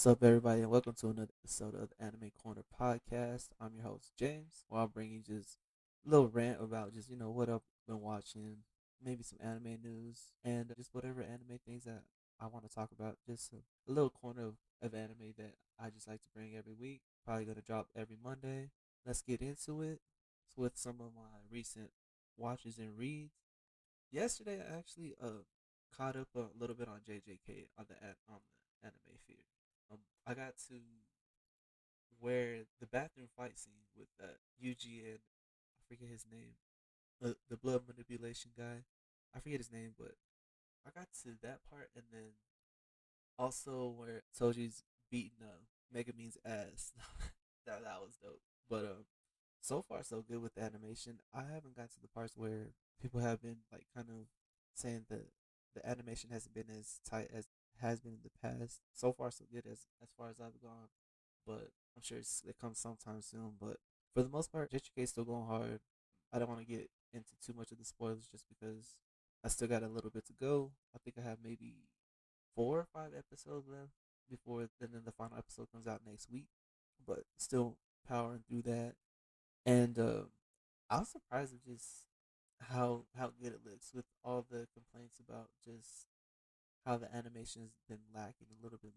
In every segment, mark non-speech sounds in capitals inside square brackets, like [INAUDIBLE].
What's up, everybody, and welcome to another episode of the Anime Corner Podcast. I'm your host, James, where I'll bring you just a little rant about just, you know, what I've been watching, maybe some anime news, and just whatever anime things that I want to talk about. Just a, little corner of, of anime that I just like to bring every week. Probably going to drop every Monday. Let's get into it with some of my recent watches and reads. Yesterday, I actually uh caught up a little bit on JJK on the on the anime feed. Um, I got to where the bathroom fight scene with Yuji and I forget his name, the the blood manipulation guy. I forget his name, but I got to that part, and then also where Toji's beating uh, Megumi's ass. [LAUGHS] that that was dope. But um, so far so good with the animation. I haven't got to the parts where people have been like kind of saying that the animation hasn't been as tight as has been in the past. So far so good as as far as I've gone, but I'm sure it comes sometime soon. But for the most part, JJK is still going hard. I don't want to get into too much of the spoilers just because I still got a little bit to go. I think I have maybe four or five episodes left before then the final episode comes out next week. But still powering through that. And uh, I was surprised at just how how good it looks with all the complaints about just how the animation's been lacking a little bit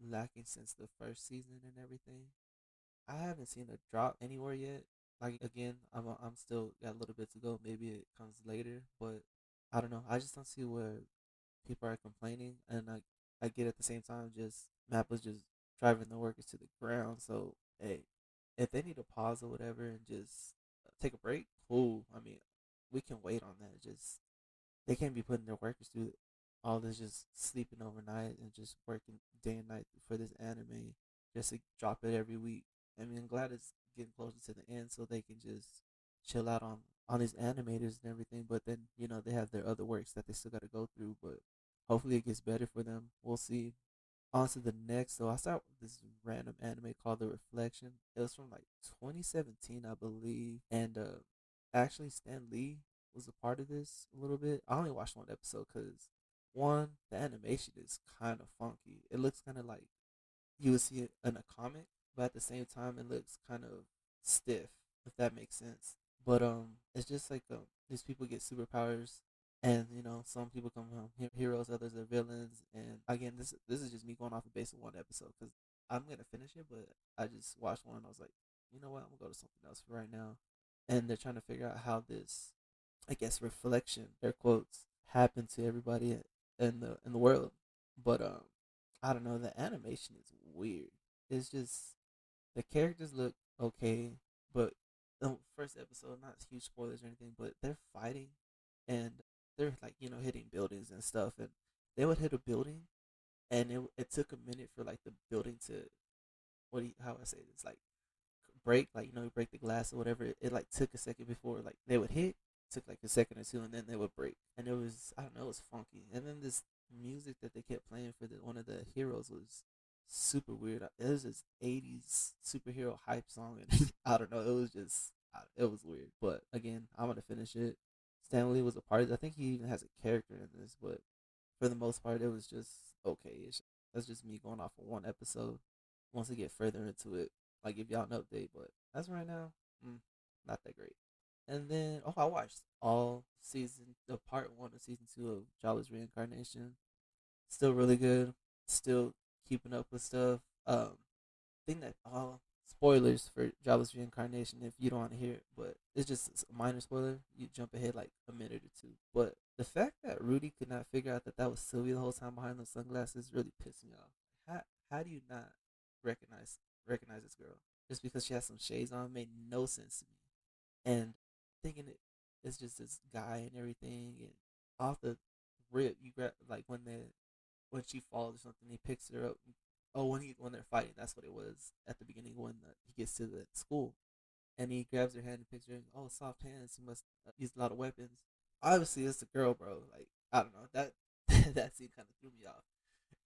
lacking since the first season and everything. I haven't seen a drop anywhere yet. Like again, I'm I'm still got a little bit to go. Maybe it comes later, but I don't know. I just don't see where people are complaining, and I I get at the same time just Mappa's just driving the workers to the ground. So hey, if they need to pause or whatever and just take a break, cool. I mean, we can wait on that. Just they can't be putting their workers through all this just sleeping overnight and just working day and night for this anime just to drop it every week. I mean, I'm glad it's getting closer to the end so they can just chill out on on these animators and everything. But then you know they have their other works that they still got to go through. But hopefully it gets better for them. We'll see. On to the next. So I with this random anime called The Reflection. It was from like 2017, I believe, and uh, actually Stan Lee was a part of this a little bit. I only watched one episode because one, the animation is kind of funky. It looks kind of like you would see it in a comic, but at the same time, it looks kind of stiff, if that makes sense. But um, it's just like um, these people get superpowers, and you know, some people come from heroes, others are villains. And again, this this is just me going off the base of one episode because I'm gonna finish it, but I just watched one. and I was like, you know what, I'm gonna go to something else for right now. And they're trying to figure out how this, I guess, reflection, air quotes, happened to everybody in the in the world. But um, I don't know. The animation is weird. It's just the characters look okay, but the first episode, not huge spoilers or anything, but they're fighting and they're like you know hitting buildings and stuff, and they would hit a building, and it it took a minute for like the building to what do you, how I say this like break like you know break the glass or whatever. It, it like took a second before like they would hit, took like a second or two and then they would break. And it was i don't know it was funky. And then this music that they kept playing for the one of the heroes was super weird. It was this 80s superhero hype song and [LAUGHS] i don't know it was just it was weird. But again i'm gonna finish it. Stan Lee was a part of it. i think he even has a character in this but for the most part it was just okay. That's just me going off of one episode. Once I get further into it i'll give y'all an update but as right now mm, not that great and then, oh, I watched all season, the part one of season two of Jobless Reincarnation. Still really good. Still keeping up with stuff. Um, think that all spoilers for Jobless Reincarnation if you don't want to hear it, but it's just a minor spoiler. You jump ahead like a minute or two. But the fact that Rudy could not figure out that that was Sylvia the whole time behind those sunglasses really pissed me off. How how do you not recognize recognize this girl just because she has some shades on? Made no sense to me. And thinking it, it's just this guy and everything, and off the rip, you grab like when the when she falls or something, he picks her up. Oh, when he when they're fighting, that's what it was at the beginning when the, he gets to the school, and he grabs her hand and picks her. Up. Oh, soft hands. He must uh, use a lot of weapons. Obviously, it's a girl, bro. Like I don't know that [LAUGHS] that scene kind of threw me off.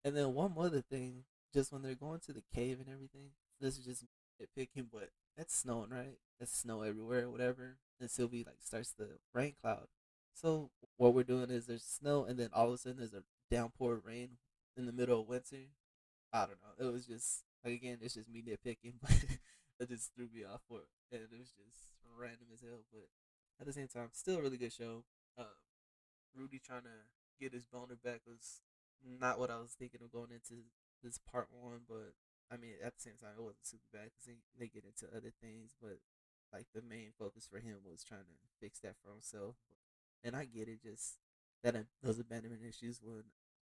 And then one more thing, just when they're going to the cave and everything, this is just picking, but it's snowing, right? It's snow everywhere, whatever. And Sylphie like starts the rain cloud. So what we're doing is there's snow, and then all of a sudden there's a downpour of rain in the middle of winter. I don't know. It was just like again, it's just me nitpicking, [LAUGHS] but it just threw me off for it, and it was just random as hell. But at the same time, still a really good show. Uh, Rudy trying to get his boner back was not what I was thinking of going into this part one, but I mean at the same time it wasn't super bad because they, they get into other things, but like the main focus for him was trying to fix that for himself. And I get it, just that those abandonment issues when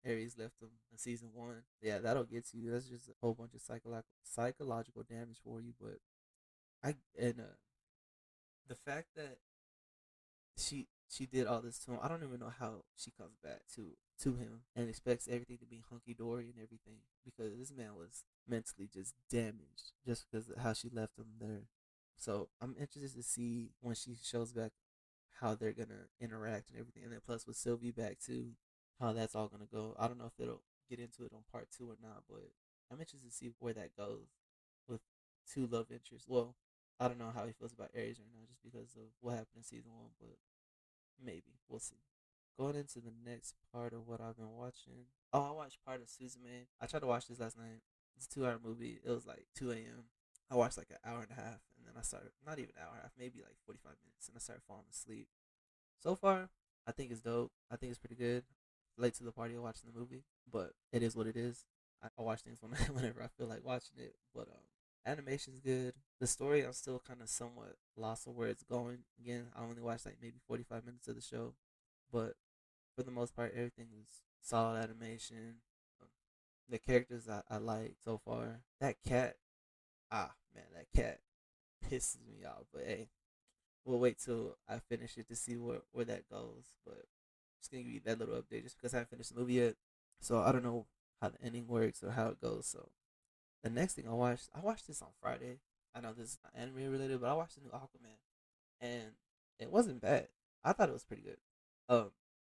Eris left him in season one. Yeah, that'll get to you. That's just a whole bunch of psychological psychological damage for you. But I and uh, the fact that she she did all this to him, I don't even know how she comes back to to him and expects everything to be hunky dory and everything because this man was mentally just damaged just because of how she left him there. So I'm interested to see when she shows back how they're gonna interact and everything, and then plus with Sylphie back too, how that's all gonna go. I don't know if it'll get into it on part two or not, but I'm interested to see where that goes with two love interests. Well, I don't know how he feels about Eris right now, just because of what happened in season one, but maybe we'll see. Going into the next part of what I've been watching. Oh, I watched part of Suzume. I tried to watch this last night. It's a two-hour movie. It was like 2 a.m. I watched like an hour and a half, and then I started not even an hour and a half, maybe like 45 minutes, and I started falling asleep. So far, I think it's dope. I think it's pretty good late to the party watching the movie, but it is what it is. I, I watch things when, [LAUGHS] whenever I feel like watching it, but um, animation's good. The story, I'm still kind of somewhat lost of where it's going. Again, I only watched like maybe 45 minutes of the show, but for the most part, everything is solid animation. The characters I, I like so far. That cat, ah man, that cat pisses me off. But hey, we'll wait till I finish it to see where where that goes. But just gonna give you that little update just because I haven't finished the movie yet. So I don't know how the ending works or how it goes. So the next thing I watched, I watched this on Friday. I know this is not anime related, but I watched the new Aquaman, and it wasn't bad. I thought it was pretty good. Um,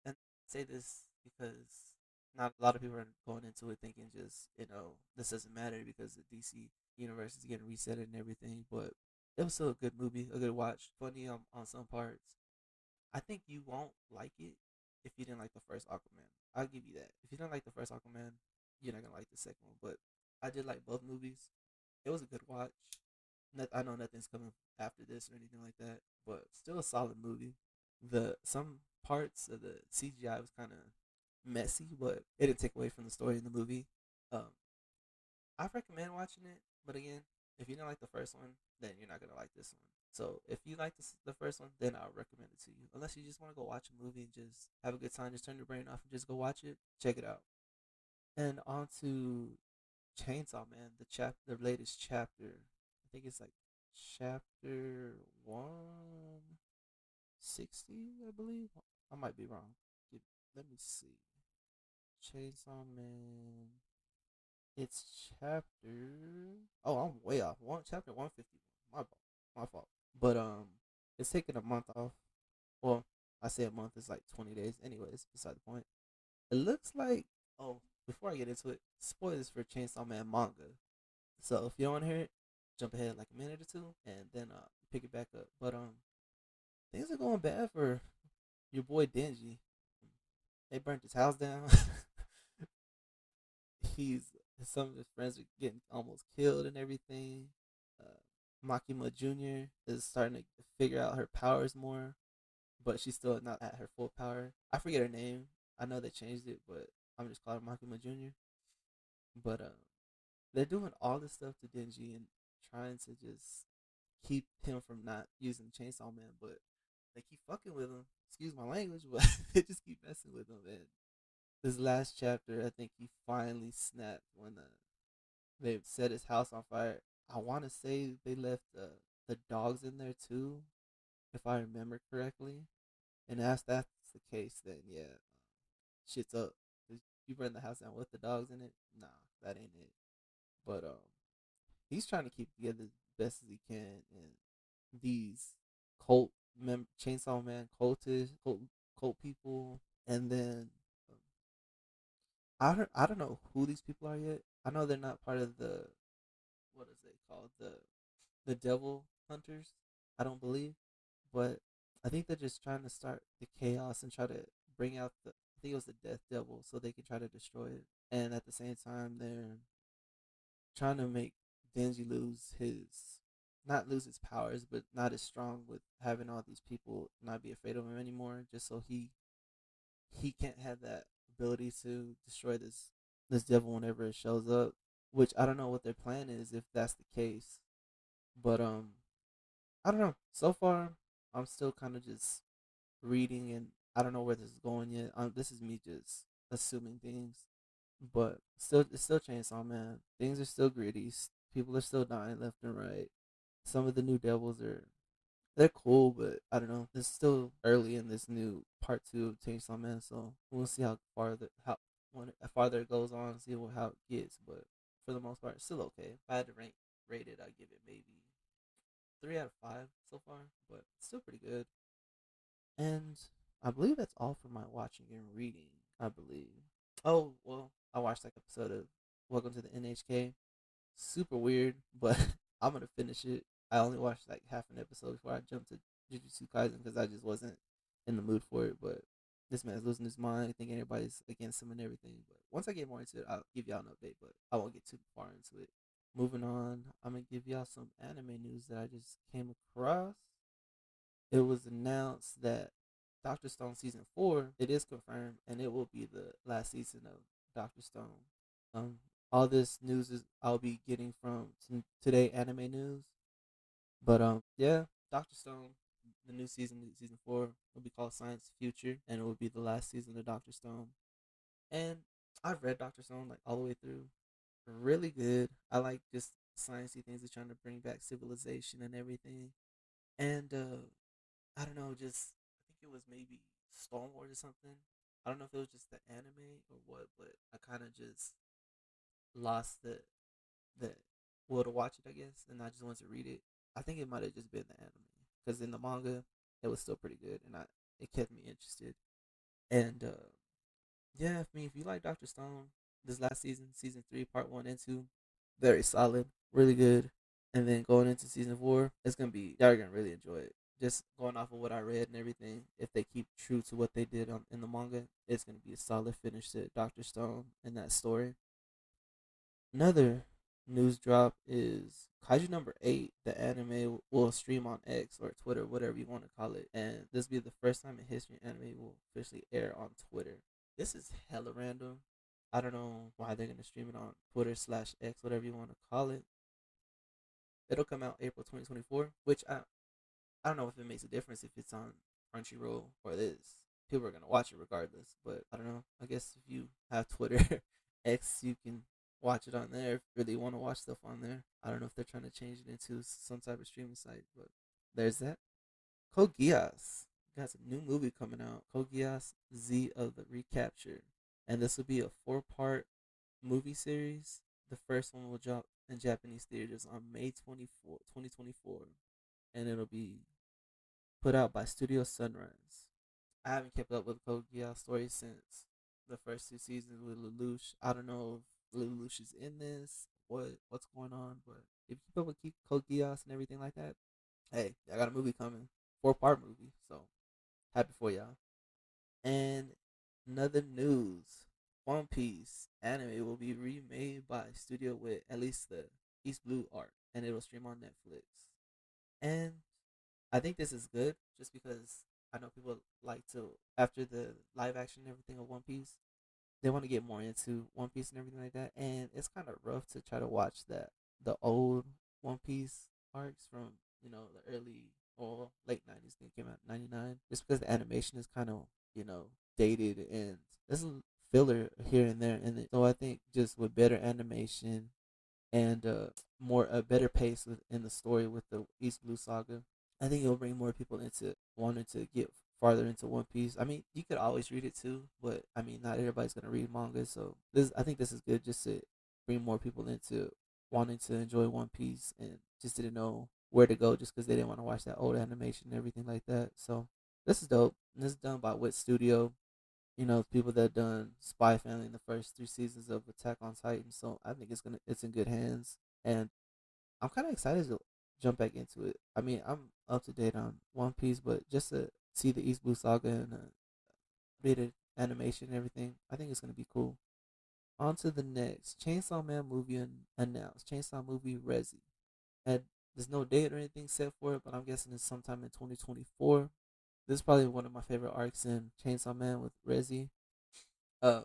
and I say this because not a lot of people are going into it thinking just you know this doesn't matter because the DC universe is getting reset and everything, but it was still a good movie, a good watch, funny on, on some parts. I think you won't like it if you didn't like the first Aquaman. I'll give you that. If you didn't like the first Aquaman, you're not gonna like the second one. But I did like both movies. It was a good watch. I know nothing's coming after this or anything like that, but still a solid movie. The some parts of the CGI was kind of messy, but it didn't take away from the story in the movie. Um, I recommend watching it, but again, if you don't like the first one, then you're not gonna like this one. So if you like this, the first one, then I'll recommend it to you. Unless you just want to go watch a movie and just have a good time, just turn your brain off and just go watch it. Check it out. And on to Chainsaw Man, the chap, the latest chapter. I think it's like chapter one sixty, I believe. I might be wrong. Let me see. Chainsaw Man. It's chapter. Oh, I'm way off. One chapter one fifty. My fault. My fault. But um, it's taking a month off. Well, I say a month is like twenty days. Anyways, beside the point. It looks like. Oh, before I get into it, spoilers for Chainsaw Man manga. So if you don't hear it, jump ahead like a minute or two, and then uh pick it back up. But um, things are going bad for your boy Denji. They burnt his house down. [LAUGHS] He's some of his friends are getting almost killed and everything. Uh, Makima Jr. is starting to figure out her powers more, but she's still not at her full power. I forget her name. I know they changed it, but I'm just calling her Makima Jr. But uh, they're doing all this stuff to Denji and trying to just keep him from not using Chainsaw Man, but they keep fucking with him. Excuse my language, but [LAUGHS] they just keep messing with him. And this last chapter, I think he finally snapped when uh, they set his house on fire. I want to say they left uh, the dogs in there too, if I remember correctly. And as that's the case, then yeah, um, shit's up. You burn the house down with the dogs in it? Nah, that ain't it. But um, he's trying to keep together as best as he can, and these cult mem- Chainsaw Man cultists, cult, cult people, and then I don't I don't know who these people are yet. I know they're not part of the what is it called the the Devil Hunters. I don't believe, but I think they're just trying to start the chaos and try to bring out the I think it was the Death Devil, so they can try to destroy it. And at the same time, they're trying to make Denji lose his not lose his powers, but not as strong with having all these people not be afraid of him anymore, just so he he can't have that ability to destroy this this devil whenever it shows up. Which I don't know what their plan is if that's the case. But um I don't know. So far I'm still kind of just reading and I don't know where this is going yet. Um, this is me just assuming things. But still it's still Chainsaw Man. Things are still gritty. People are still dying left and right. Some of the new devils are they're cool, but I don't know. It's still early in this new part two of Chainsaw Man, so we'll see how far the how when farther it goes on, see what, how it gets. But for the most part, it's still okay. If I had to rank rate it, I'd give it maybe three out of five so far, but still pretty good. And I believe that's all for my watching and reading. I believe. Oh well, I watched like episode of Welcome to the NHK. Super weird, but [LAUGHS] I'm gonna finish it. I only watched like half an episode before I jumped to Jujutsu Kaisen because I just wasn't in the mood for it. But this man's losing his mind, thinking everybody's against him and everything. But once I get more into it, I'll give y'all an update. But I won't get too far into it. Moving on, I'm gonna give y'all some anime news that I just came across. It was announced that Doctor Stone season four it is confirmed, and it will be the last season of Doctor Stone. Um, all this news is I'll be getting from today anime news. But um, yeah, Doctor Stone, the new season, season four, will be called Science Future, and it will be the last season of Doctor Stone. And I've read Doctor Stone like all the way through, really good. I like just sciencey things. They're trying to bring back civilization and everything. And uh, I don't know, just I think it was maybe Stone Wars or something. I don't know if it was just the anime or what, but I kind of just lost the the will to watch it, I guess, and I just wanted to read it. I think it might have just been the anime because in the manga it was still pretty good, and I it kept me interested. And uh, yeah, I mean, if you like Doctor Stone, this last season, season three, part one and two, very solid, really good. And then going into season four, it's gonna be y'all are gonna really enjoy it. Just going off of what I read and everything, if they keep true to what they did on in the manga, it's gonna be a solid finish to Doctor Stone and that story. Another news drop is Kaiju number eight, the anime will stream on X or Twitter, whatever you want to call it, and this will be the first time in history anime will officially air on Twitter. This is hella random. I don't know why they're gonna stream it on Twitter slash X, whatever you want to call it. It'll come out April 2024, which I I don't know if it makes a difference if it's on Crunchyroll or this. People are gonna watch it regardless, but I don't know. I guess if you have Twitter [LAUGHS] X, you can watch it on there if you really want to watch stuff on there. I don't know if they're trying to change it into some type of streaming site, but there's that. Code Geass got a new movie coming out. Code Geass Z of the Recapture, and this will be a four-part movie series. The first one will drop in Japanese theaters on May 24, 2024, and it'll be put out by Studio Sunrise. I haven't kept up with Code Geass story since the first two seasons with Lelouch. I don't know Lelouch is in this, what what's going on. But if you keep up with Code Geass and everything like that, hey, I got a movie coming, four part movie. So happy for y'all. And another news: One Piece anime will be remade by Studio Wit at least the East Blue art, and it'll stream on Netflix. And I think this is good, just because I know people like to after the live action and everything of One Piece they want to get more into One Piece and everything like that, and it's kind of rough to try to watch that the old One Piece arcs from you know the early or late nineties. They came out ninety nine, just because the animation is kind of you know dated and there's a filler here and there, and so I think just with better animation and uh, more a better pace in the story with the East Blue Saga, I think it'll bring more people into wanting to get farther into One Piece. I mean, you could always read it too, but I mean, not everybody's gonna read manga. So this, I think, this is good just to bring more people into wanting to enjoy One Piece and just didn't know where to go just because they didn't want to watch that old animation and everything like that. So this is dope. And this is done by Wit Studio. You know, people that done Spy Family in the first three seasons of Attack on Titan. So I think it's gonna it's in good hands, and I'm kind of excited to jump back into it. I mean, I'm up to date on One Piece, but just to see the East Blue Saga and uh, animation and everything. I think it's gonna be cool. On to the next. Chainsaw Man movie an- announced. Chainsaw movie Reze. And there's no date or anything set for it, but I'm guessing it's sometime in 2024. This is probably one of my favorite arcs in Chainsaw Man with Reze. Uh,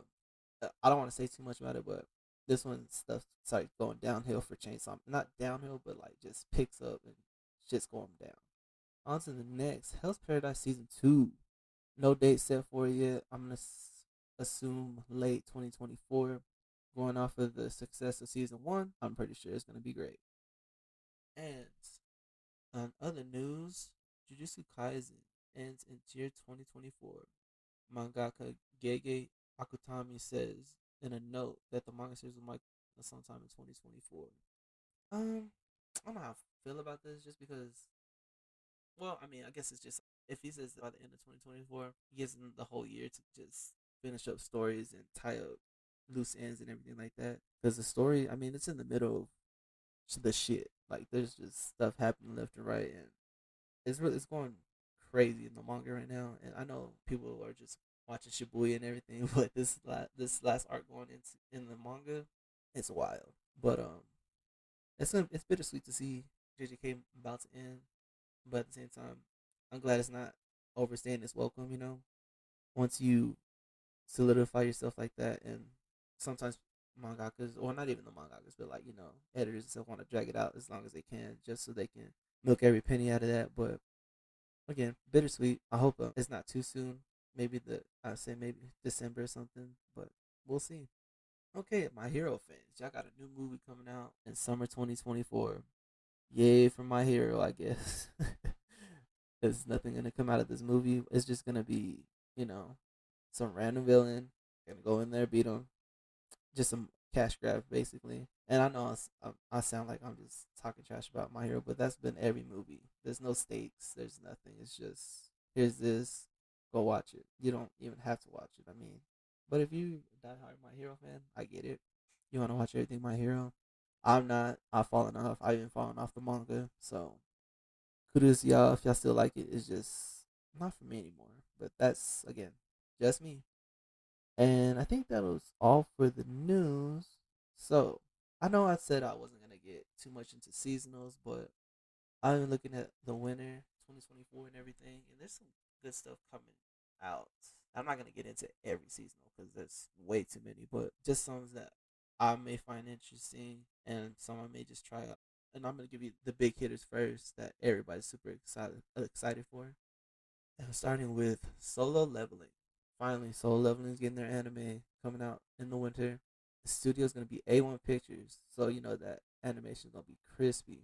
I don't want to say too much about it, but this one stuff starts going downhill for Chainsaw. Not downhill, but like just picks up and shit's going down. On to the next Hell's Paradise season two. No date set for it yet. I'm gonna assume late 2024. Going off of the success of season one, I'm pretty sure it's gonna be great. And on other news, Jujutsu Kaisen ends in year 2024. Mangaka Gege Akutami says in a note that the manga series will might sometime in 2024. Um, I don't know how I feel about this just because, well, I mean, I guess it's just if he says by the end of 2024, he gives them the whole year to just finish up stories and tie up loose ends and everything like that. Because the story, I mean, it's in the middle of the shit. Like, there's just stuff happening left and right, and it's really it's going crazy in the manga right now. And I know people are just watching Shibuya and everything, [LAUGHS] but this last this last arc going into in the manga, it's wild. But um, it's it's bittersweet to see JJK about to end, but at the same time, I'm glad it's not overstaying its welcome. You know, once you solidify yourself like that, and sometimes mangakas, or not even the mangakas, but like you know, editors and stuff want to drag it out as long as they can, just so they can milk every penny out of that. But again, bittersweet. I hope uh, it's not too soon. Maybe the I say maybe December or something, but we'll see. Okay, my hero fans, y'all got a new movie coming out in summer 2024. Yay for my hero, I guess. [LAUGHS] There's nothing gonna come out of this movie. It's just gonna be, you know, some random villain gonna go in there beat him. Just some cash grab basically. And I know I, um, I sound like I'm just talking trash about my hero, but that's been every movie. There's no stakes. There's nothing. It's just here's this. Go watch it. You don't even have to watch it. I mean, but if you die hard My Hero fan, I get it. You want to watch everything My Hero. I'm not. I've fallen off. I've even fallen off the manga. So kudos to y'all if y'all still like it. It's just not for me anymore. But that's again just me. And I think that was all for the news. So I know I said I wasn't gonna get too much into seasonals, but I've been looking at the winter 2024 and everything, and there's some good stuff coming out. I'm not gonna get into every seasonal because there's way too many, but just some that I may find interesting and some I may just try out. And I'm gonna give you the big hitters first that everybody's super excited excited for. And starting with Solo Leveling. Finally, Solo Leveling is getting their anime coming out in the winter. The studio is gonna be A1 Pictures, so you know that animation is gonna be crispy.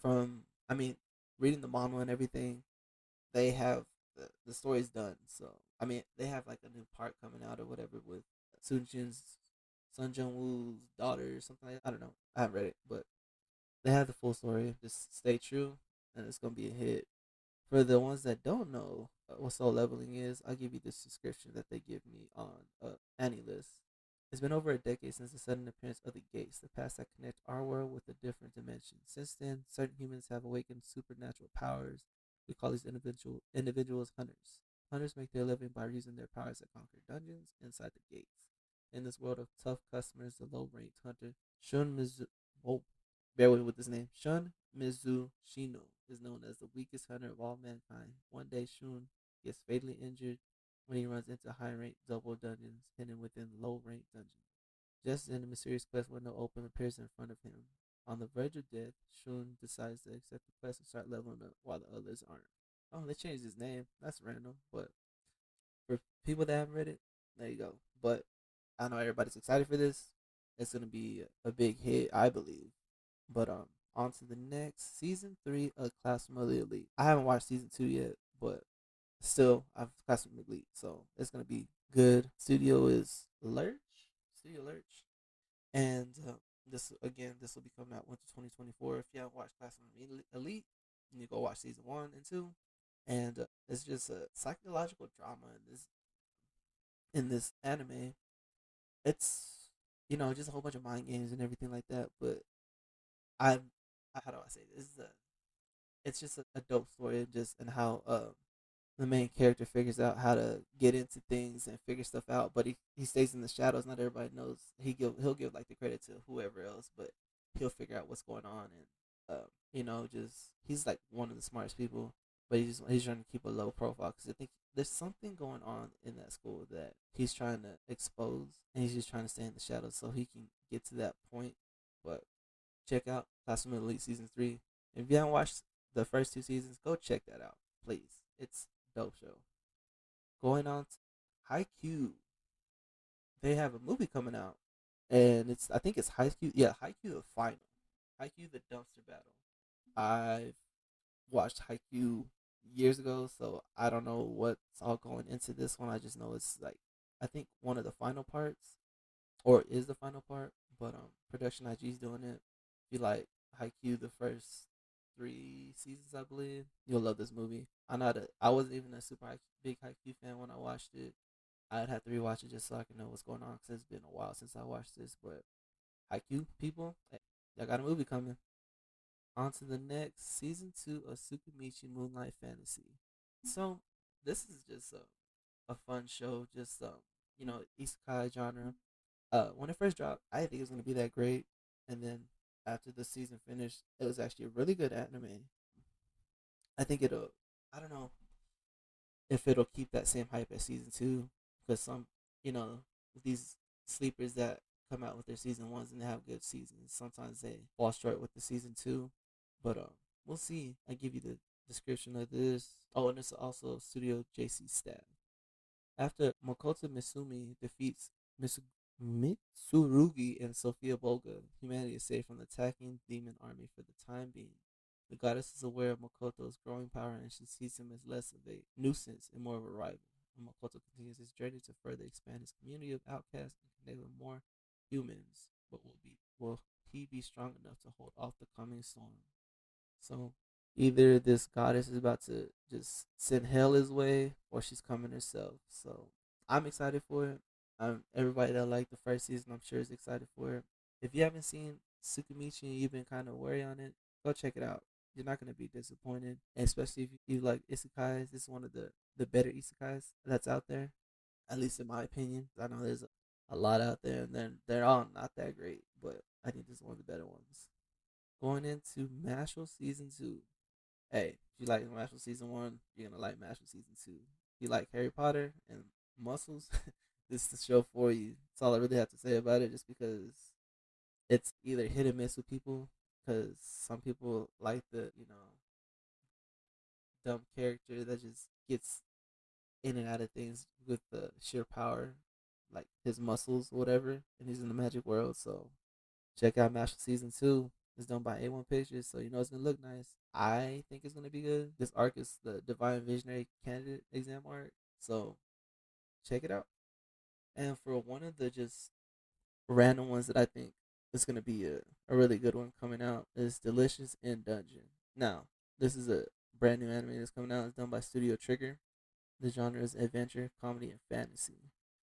From I mean, reading the manga and everything, they have the, the story's done. So I mean, they have like a new part coming out or whatever with Sunjin's Sung Jinwoo's daughter or something like that. I don't know. I haven't read it, but they have the full story. Just stay true, and it's gonna be a hit. For the ones that don't know uh, what Solo Leveling is, I'll give you this description that they give me on uh, list. It's been over a decade since the sudden appearance of the gates, the paths that connect our world with a different dimension. Since then, certain humans have awakened supernatural powers. We call these individual individuals hunters. Hunters make their living by using their powers to conquer dungeons inside the gates. In this world of tough customers, the low-ranked hunter Shun Mizu, oh, bear with me with his name, Shun Mizushino is known as the weakest hunter of all mankind. One day, Shun gets fatally injured when he runs into high-ranked double dungeons hidden within low-ranked dungeons. Just then, a mysterious quest window open appears in front of him. On the verge of death, Shun decides to accept the quest and start leveling up while the others aren't. Oh, they changed his name. That's random, but for people that haven't read it, there you go. But I know everybody's excited for this. It's gonna be a big hit, I believe. But um, on to the next season three of Classroom of the Elite. I haven't watched season two yet, but still, I've Classroom Elite, so it's gonna be good. Studio is Lerche, Studio Lerche, and uh, this again, this will be coming out winter 2024. If you haven't watched Classroom Elite, you go watch season one and two, and uh, it's just a psychological drama in this in this anime it's you know just a whole bunch of mind games and everything like that. But I, how do I say this? Is a, it's just a, a dope story, and just and how um, the main character figures out how to get into things and figure stuff out, but he, he stays in the shadows. Not everybody knows. He give he'll give like the credit to whoever else, but he'll figure out what's going on and um, you know just he's like one of the smartest people, but he's he's trying to keep a low profile because I think there's something going on in that school that he's trying to expose, and he's just trying to stay in the shadows so he can get to that point. But check out Classroom Elite season three. If you haven't watched the first two seasons, go check that out, please. It's dope show. Going on to Haikyuu. They have a movie coming out. And it's I think it's Haikyuu yeah, Haikyuu the final. Haikyuu the dumpster battle. I've watched Haikyuu years ago, so I don't know what's all going into this one. I just know it's like I think one of the final parts. Or is the final part. But um production IG's doing it. If you like Haikyuu the first three seasons, I believe. You'll love this movie. I'm not a, I wasn't even a super big Haikyuu fan when I watched it. I'd have to rewatch it just so I can know what's going on because it's been a while since I watched this. But Haikyuu people, I got a movie coming. On to the next season two of Tsukimichi Moonlight Fantasy. So this is just a, a fun show, just um, you know, isekai genre. Uh, when it first dropped, I didn't think it was gonna be that great, and then after the season finished, it was actually a really good anime. I think it'll. I don't know if it'll keep that same hype as season two because some, you know, these sleepers that come out with their season ones and they have good seasons, sometimes they fall short with the season two. But um, we'll see. I give you the description of this. Oh, and it's also Studio JC staff. After Makoto Misumi defeats Mis- Mitsurugi and Sophia Bolga, humanity is saved from the attacking demon army for the time being. The goddess is aware of Makoto's growing power and she sees him as less of a nuisance and more of a rival. And Makoto continues his journey to further expand his community of outcasts and connect with more humans. But will be will he be strong enough to hold off the coming storm? So either this goddess is about to just send hell his way or she's coming herself. So I'm excited for it. Um, everybody that liked the first season, I'm sure is excited for it. If you haven't seen Tsukimichi and you've been kind of worried on it, go check it out. You're not gonna be disappointed, especially if you like isekais. This is one of the the better isekais that's out there, at least in my opinion. I know there's a, a lot out there, and they're they're all not that great, but I think this is one of the better ones. Going into Mashle season two. Hey, if you like Mashle season one, you're gonna like Mashle season two. If you like Harry Potter and muscles, [LAUGHS] this is the show for you. That's all I really have to say about it, just because it's either hit or miss with people. Because some people like the, you know, dumb character that just gets in and out of things with the sheer power, like his muscles or whatever, and he's in the magic world. So check out Mashle season two. It's done by A1 Pictures, so you know it's gonna look nice. I think it's gonna be good. This arc is the Divine Visionary Candidate exam arc, so check it out. And for one of the just random ones that I think is gonna be a, a really good one coming out is Delicious in Dungeon. Now, this is a brand new anime that's coming out. It's done by Studio Trigger. The genre is adventure, comedy, and fantasy.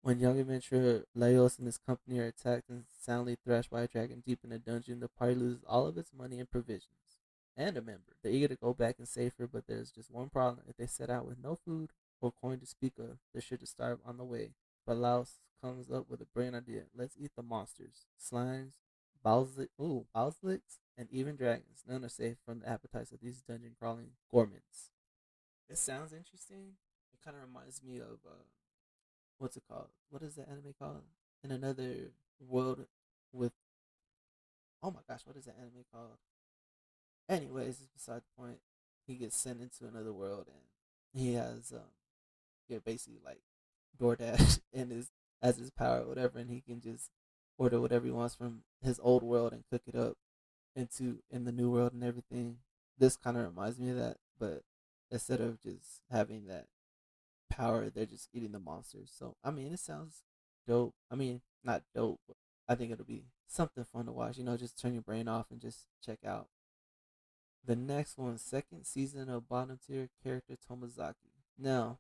When young adventurer Laios and his company are attacked and soundly thrashed by a dragon deep in a dungeon, the party loses all of its money and provisions. And a member. They're eager to go back and save her, but there's just one problem. If they set out with no food or coin to speak of, they're sure to starve on the way. But Laios comes up with a brilliant idea. Let's eat the monsters. Slimes, Bowslick, ooh, Bowslicks, and even dragons. None are safe from the appetites of these dungeon crawling gourmands. It sounds interesting. It kind of reminds me of uh, what's it called? What is the anime called? In another world with oh my gosh, what is that anime called? Anyways, beside the point. He gets sent into another world and he has um yeah, basically like DoorDash [LAUGHS] and his as his power or whatever and he can just order whatever he wants from his old world and cook it up into in the new world and everything. This kind of reminds me of that, but instead of just having that power, they're just eating the monsters. So I mean, it sounds dope. I mean, not dope, but I think it'll be something fun to watch. You know, just turn your brain off and just check out. The next one, second season of bottom tier character Tomozaki. Now,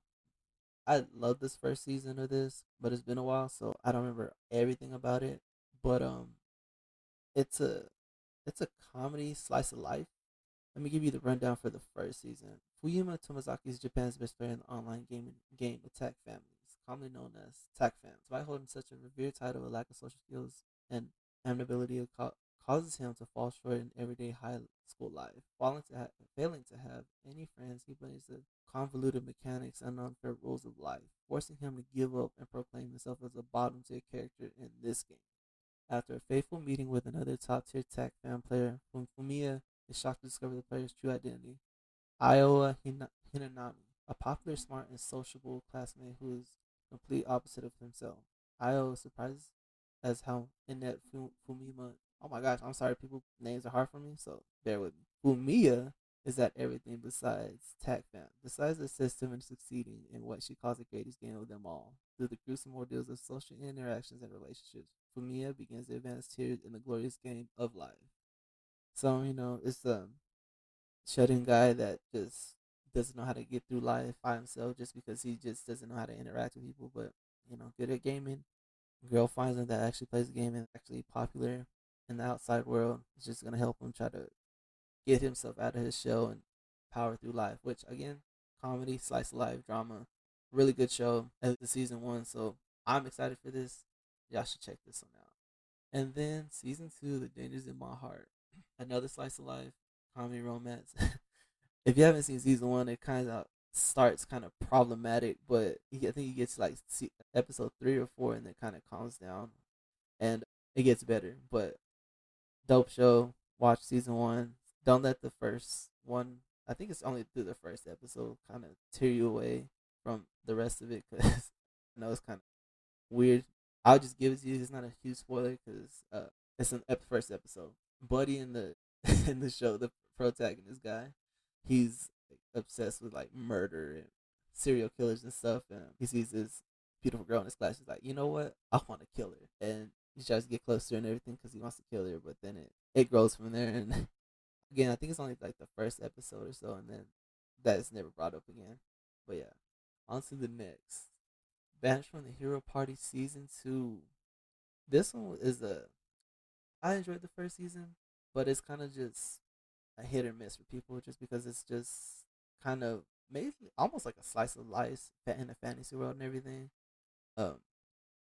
I love this first season of this, but it's been a while, so I don't remember everything about it. But um, it's a it's a comedy slice of life. Let me give you the rundown for the first season. Fuyuma Tomazaki is Japan's best player in the online gaming game Attack Families, commonly known as Attack Fam. Despite holding such a revered title, a lack of social skills and amenability causes him to fall short in everyday high school life. Failing to, ha- failing to have any friends, he blames the convoluted mechanics and unfair rules of life, forcing him to give up and proclaim himself as a bottom tier character in this game. After a fateful meeting with another top tier Attack Fam player, Fumiya is shocked to discover the player's true identity. Iowa Hinanami, a popular, smart, and sociable classmate who is complete opposite of himself. Iowa is surprised as how inept Fumima oh my gosh, I'm sorry, people names are hard for me, so bear with me. Fumiya is at everything besides Tac Fam. Besides the system and succeeding in what she calls the greatest game of them all, through the gruesome ordeals of social interactions and relationships, Fumiya begins to advance tiers in the glorious game of life. So, you know, it's a shut-in guy that just doesn't know how to get through life by himself just because he just doesn't know how to interact with people, but, you know, good at gaming. Girl finds him that actually plays the game and actually popular in the outside world. It's just gonna help him try to get himself out of his shell and power through life. Which again, comedy, slice of life, drama, really good show at the season one. So I'm excited for this. Y'all should check this one out. And then season two, The Dangers in My Heart, [CLEARS THROAT] another slice of life comedy romance. [LAUGHS] if you haven't seen season one, it kind of starts kind of problematic, but I think he gets like episode three or four, and then kind of calms down, and it gets better. But dope show. Watch season one. Don't let the first one. I think it's only through the first episode kind of tear you away from the rest of it because [LAUGHS] I know it's kind of weird. I'll just give it to you. It's not a huge spoiler because uh, it's an ep- first episode. Buddy in the [LAUGHS] in the show, the protagonist guy, he's obsessed with like murder and serial killers and stuff. And he sees this beautiful girl in his class. He's like, you know what? I want to kill her. And he tries to get closer and everything because he wants to kill her, but then it it grows from there. And [LAUGHS] again, I think it's only like the first episode or so, and then that is never brought up again. But yeah, on to the next. Banished from the Hero Party season two. This one is a. I enjoyed the first season, but it's kind of just a hit or miss for people, just because it's just kind of maybe almost like a slice of life in a fantasy world and everything. Um,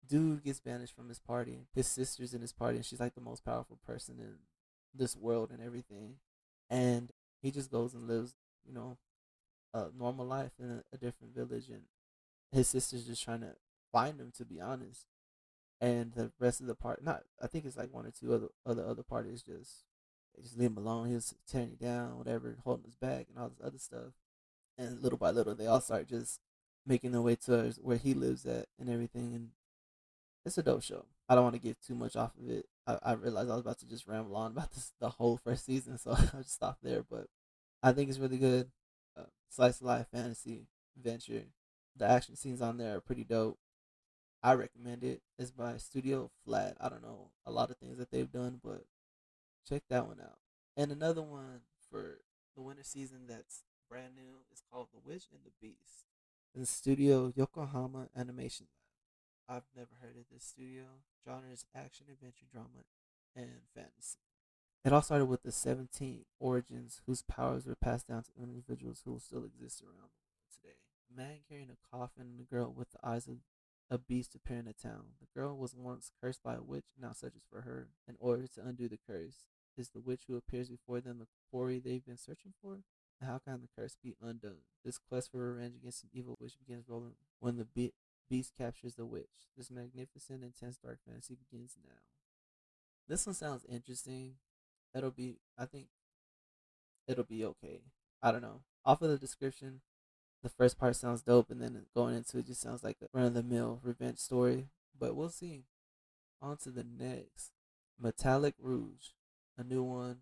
dude gets banished from his party. His sister's in his party, and she's like the most powerful person in this world and everything. And he just goes and lives, you know, a normal life in a, a different village, and his sister's just trying to find him, to be honest. And the rest of the part, not I think it's like one or two other other other parties just they just leave him alone. He was tearing you down, whatever, holding his back and all this other stuff. And little by little, they all start just making their way to where he lives at and everything. And it's a dope show. I don't want to get too much off of it. I, I realized I was about to just ramble on about [LAUGHS] this the whole first season, so [LAUGHS] I'll just stop there. But I think it's really good. Uh, slice of life fantasy adventure. The action scenes on there are pretty dope. I recommend it. It's by Studio Flad. I don't know a lot of things that they've done, but check that one out. And another one for the winter season that's brand new is called The Witch and the Beast. In Studio Yokohama Animation Lab. I've never heard of this studio. Genre is action, adventure, drama, and fantasy. It all started with the 17 origins whose powers were passed down to individuals who still exist around the world today. A man carrying a coffin and a girl with the eyes of a beast appear in a town. The girl was once cursed by a witch, now searches for her. In order to undo the curse, is the witch who appears before them the quarry they've been searching for? How can the curse be undone? This quest for revenge against an evil witch begins rolling when the be- Beast captures the witch. This magnificent, intense dark fantasy begins now. This one sounds interesting. It'll be, I think, it'll be okay. I don't know. Off of the description, the first part sounds dope, and then going into it just sounds like a run of the mill revenge story. But we'll see. On to the next Metallic Rouge, a new one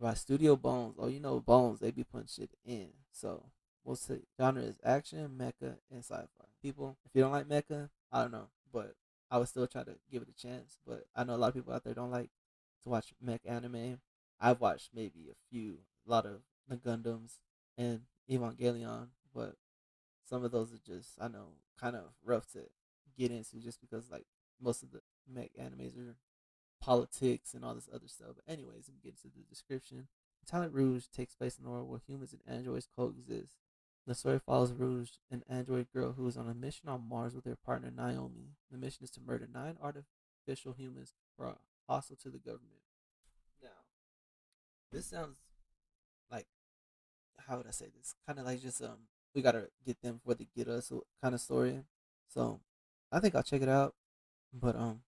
by Studio Bones. Oh, you know, Bones, they be putting shit in. So we'll see. Genre is action, mecha, and sci fi people. If you don't like mecha, I don't know, but I would still try to give it a chance. But I know a lot of people out there don't like to watch mech anime. I've watched maybe a few, a lot of the Gundams and Evangelion, but some of those are just I know kind of rough to get into just because like most of the mech animes are politics and all this other stuff. But anyways, let me get into the description. Talent Rouge takes place in a world where humans and androids coexist. The story follows Rouge, an android girl who is on a mission on Mars with her partner Naomi. The mission is to murder nine artificial humans who are hostile to the government. Now, this sounds like how would I say this? Kind of like just um, we gotta get them before they get us kind of story. So, I think I'll check it out. But um,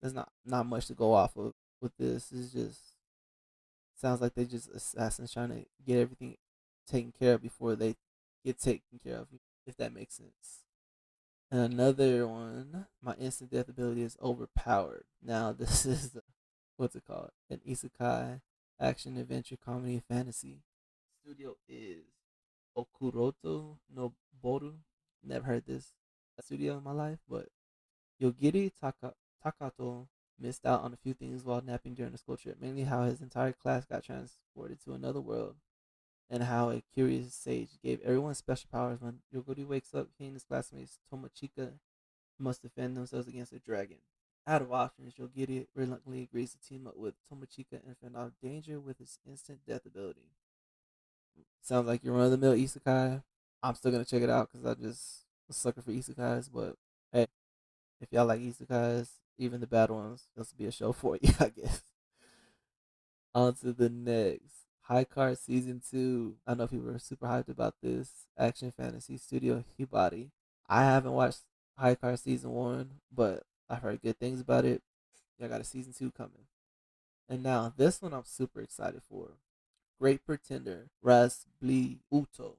there's not not much to go off of with this. It's just sounds like they just assassins trying to get everything taken care of before they get taken care of, if that makes sense. And another one, my instant death ability is overpowered. Now [LAUGHS] this is what's it called? An isekai action adventure comedy fantasy. Studio is Okuroto no Boru. Never heard this studio in my life, but Yogiri Taka, Takato missed out on a few things while napping during the school trip, mainly how his entire class got transported to another world and how a curious sage gave everyone special powers. When Yogiri wakes up, he and his classmates Tomochika must defend themselves against a dragon. Out of options, Yogiri reluctantly agrees to team up with Tomochika and fend off danger with his instant death ability. Sounds like your run of the mill isekai. I'm still gonna check it out because I just a sucker for isekais. But hey, if y'all like isekais, even the bad ones, this will be a show for you, [LAUGHS] I guess. On to the next. High Card Season 2. I know people are super hyped about this. Action Fantasy Studio Hibari. I haven't watched High Card Season 1, but I've heard good things about it. I got a Season 2 coming. And now, this one I'm super excited for. Great Pretender, Ras Bli Uto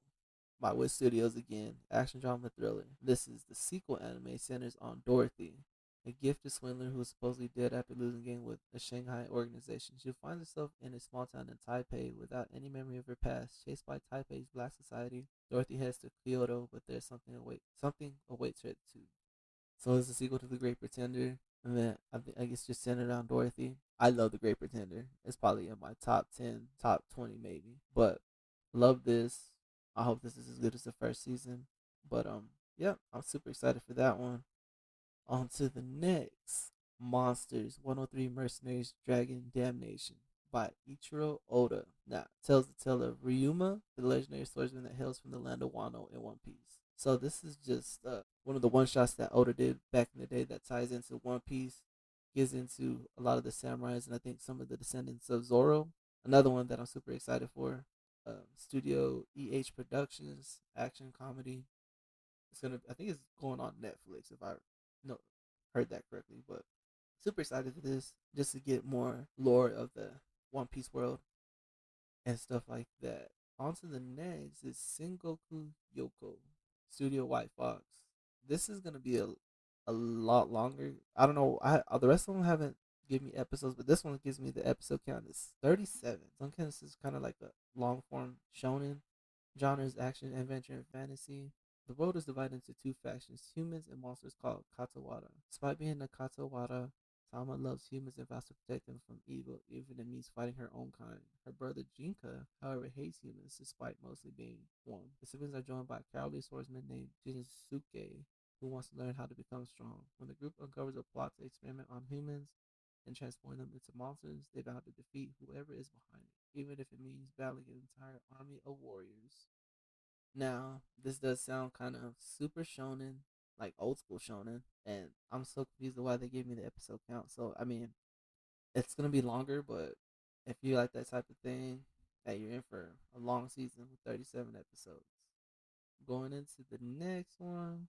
by Wit Studios again, action drama thriller. This is the sequel anime centers on Dorothy, a gifted swindler who is supposedly dead after losing game with a Shanghai organization. She finds herself in a small town in Taipei without any memory of her past. Chased by Taipei's Black Society, Dorothy heads to Kyoto, but there's something await something awaits her too. So it's a sequel to The Great Pretender, and then I think I guess just centered on Dorothy. I love The Great Pretender. It's probably in my top ten, top twenty maybe. But love this. I hope this is as good as the first season. But um, yeah, I'm super excited for that one. On to the next Monsters 103 Mercenaries Dragon Damnation by Ichiro Oda. Now, tells the tale of Ryuma, the legendary swordsman that hails from the land of Wano in One Piece. So, this is just uh, one of the one shots that Oda did back in the day that ties into One Piece, gets into a lot of the samurais, and I think some of the descendants of Zoro. Another one that I'm super excited for. Uh, Studio EH Productions, action comedy. It's gonna, I think it's going on Netflix if I no heard that correctly, but super excited for this just to get more lore of the One Piece world and stuff like that. On to the next is Sengoku Yoko Studio White Fox. This is gonna be a a lot longer. I don't know. I uh, the rest of them haven't given me episodes, but this one gives me the episode count is thirty seven. Some kind of is kind of like a long form shonen genres, action, adventure, and fantasy. The world is divided into two factions, humans and monsters called Katawara. Despite being a Katawara, Tama loves humans and vows to protect them from evil, even if it means fighting her own kind. Her brother Jinka, however, hates humans despite mostly being one. The siblings are joined by a cowardly swordsman named Jinsuke, who wants to learn how to become strong. When the group uncovers a plot to experiment on humans and transform them into monsters, they vow to defeat whoever is behind it, even if it means battling an entire army of warriors. Now, this does sound kind of super shonen, like old school shonen, and I'm so confused why they gave me the episode count. So, I mean, it's gonna be longer, but if you like that type of thing, that you're in for a long season with 37 episodes. Going into the next one,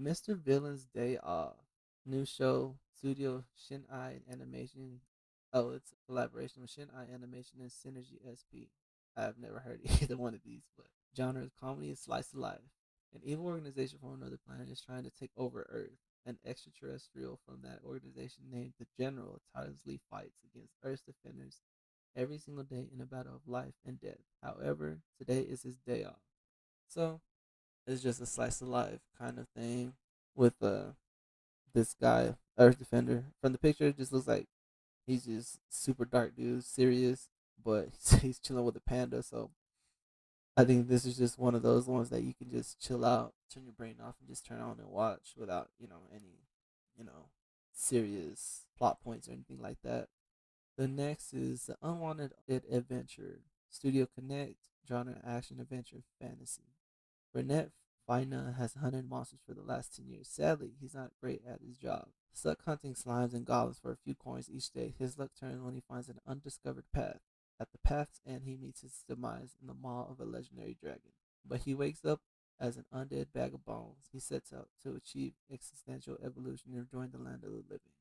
Mr. Villain's Day Off, new show, Studio Shin-Ei Animation. Oh, it's a collaboration with Shin-Ei Animation and Synergy SP. I've never heard [LAUGHS] either one of these, but genre is comedy and slice of life. An evil organization from another planet is trying to take over Earth. An extraterrestrial from that organization named the General tirelessly fights against Earth's defenders every single day in a battle of life and death. However, today is his day off. So, it's just a slice of life kind of thing with uh this guy, Earth Defender. From the picture, it just looks like he's just super dark dude, serious, but [LAUGHS] he's chilling with a panda. So I think this is just one of those ones that you can just chill out, turn your brain off, and just turn on and watch without you know any you know serious plot points or anything like that. The next is the Unwanted Adventure Studio Connect, genre action adventure fantasy. Burnett Faina has hunted monsters for the last 10 years. Sadly, he's not great at his job. Stuck hunting slimes and goblins for a few coins each day, his luck turns when he finds an undiscovered path. At the path's end, he meets his demise in the maw of a legendary dragon. But he wakes up as an undead bag of bones. He sets out to achieve existential evolution and join the land of the living.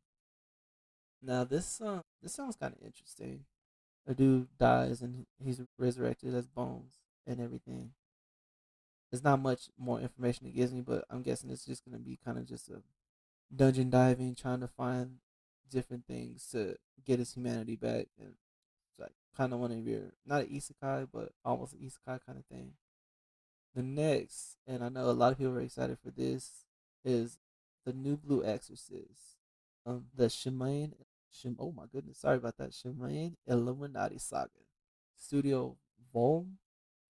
Now, this uh, this sounds kind of interesting. A dude dies and he's resurrected as bones and everything. There's not much more information it gives me, but I'm guessing it's just gonna be kind of just a dungeon diving, trying to find different things to get his humanity back, and kind of one of your not an isekai, but almost an isekai kind of thing. The next, and I know a lot of people are excited for this, is the new Blue Exorcist, um, the Shimane. Shim, oh my goodness, sorry about that. Shimane Illuminati Saga, Studio VOLN.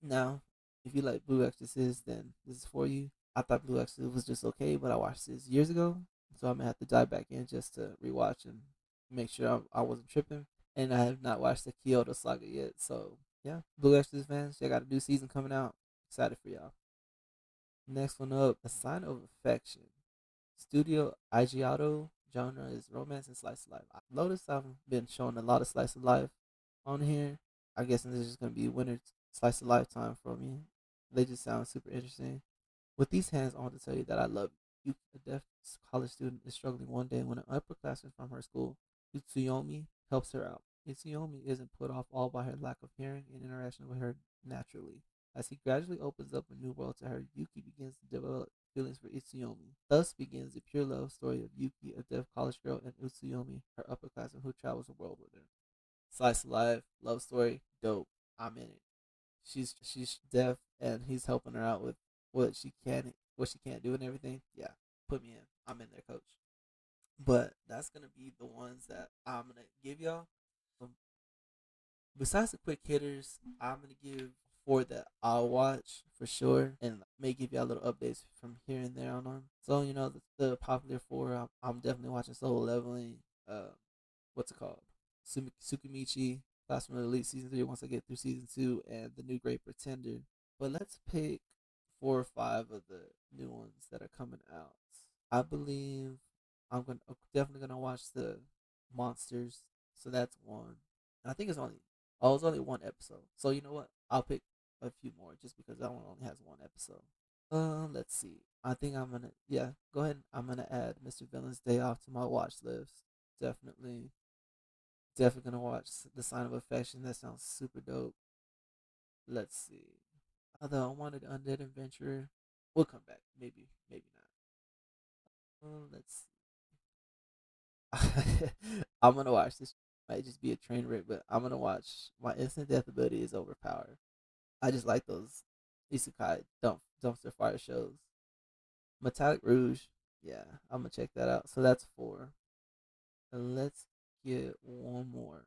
Now, if you like Blue Exorcist, then this is for you. I thought Blue Exorcist was just okay, but I watched this years ago, so I'm gonna have to dive back in just to rewatch and make sure I, I wasn't tripping. And I have not watched the Kyoto Saga yet, so yeah, Blue Exorcist fans, they got a new season coming out. Excited for y'all. Next one up, A Sign of Affection. Studio Ajiado genre is romance and slice of life. Noticed I've been showing a lot of slice of life on here. I guess this is just gonna be winter slice of lifetime for me. They just sound super interesting. With these hands, I want to tell you that I love you. A deaf college student is struggling one day when an upperclassman from her school, Itsuomi, helps her out. Itsuomi isn't put off all by her lack of hearing and interaction with her naturally. As he gradually opens up a new world to her, Yuki begins to develop feelings for Itsuomi. Thus begins the pure love story of Yuki, a deaf college girl, and Itsuomi, her upperclassman who travels the world with her. Slice of life, love story, dope. I'm in it. She's she's deaf, and he's helping her out with what she can, what she can't do, and everything. Yeah, put me in. I'm in there, coach. But that's gonna be the ones that I'm gonna give y'all. Um, besides the quick hitters, I'm gonna give four that I'll watch for sure, and may give y'all little updates from here and there on them. So you know the, the popular four, I'm, I'm, definitely watching Solo Leveling. Uh, what's it called? Tsukimichi, Classroom Elite season three. Once I get through season two, and the new Great Pretender. But let's pick four or five of the new ones that are coming out. I believe I'm gonna definitely gonna watch the monsters. So that's one. And I think it's only oh it's only one episode. So you know what? I'll pick a few more just because that one only has one episode. Um, let's see. I think I'm gonna yeah, go ahead. I'm gonna add Mr. Villain's Day Off to my watch list. Definitely, definitely gonna watch The Sign of Affection. That sounds super dope. Let's see. Although I wanted Undead Adventure, we'll come back. Maybe, maybe not. Um, let's see. [LAUGHS] I'm gonna watch this. Might just be a train wreck, but I'm gonna watch. My instant death ability is overpowered. I just like those isekai dump dumpster fire shows. Metallic Rouge, yeah, I'm gonna check that out. So that's four. And let's get one more.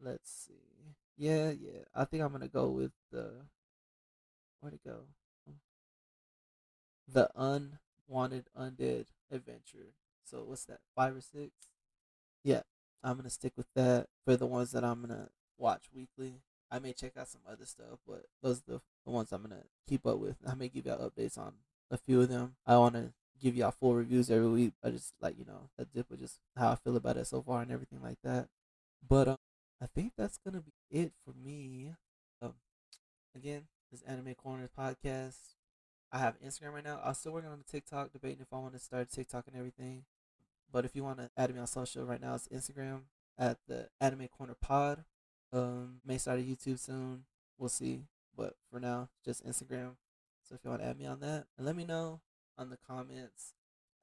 Let's see. Yeah, yeah. I think I'm gonna go with the where'd it go? The unwanted undead adventure. So what's that? Five or six? Yeah, I'm gonna stick with that for the ones that I'm gonna watch weekly. I may check out some other stuff, but those are the, the ones I'm gonna keep up with. I may give y'all updates on a few of them. I wanna give y'all full reviews every week. I just like you know that dip with just how I feel about it so far and everything like that. But um, I think that's gonna be it for me. Um, again, this Anime Corners podcast. I have Instagram right now. I'm still working on the TikTok, debating if I want to start TikTok and everything. But if you want to add me on social right now, it's Instagram at the Anime Corner Pod. Um, may start a YouTube soon. We'll see. But for now, just Instagram. So if you want to add me on that, and let me know on the comments,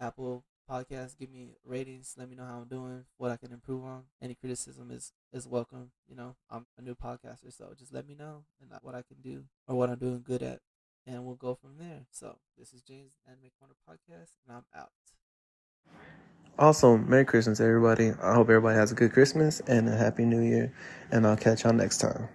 Apple Podcast, give me ratings. Let me know how I'm doing, what I can improve on. Any criticism is is welcome. You know, I'm a new podcaster, so just let me know and what I can do or what I'm doing good at, and we'll go from there. So this is James Anime Corner Podcast, and I'm out. Also, Merry Christmas, everybody. I hope everybody has a good Christmas and a Happy New Year, and I'll catch y'all next time.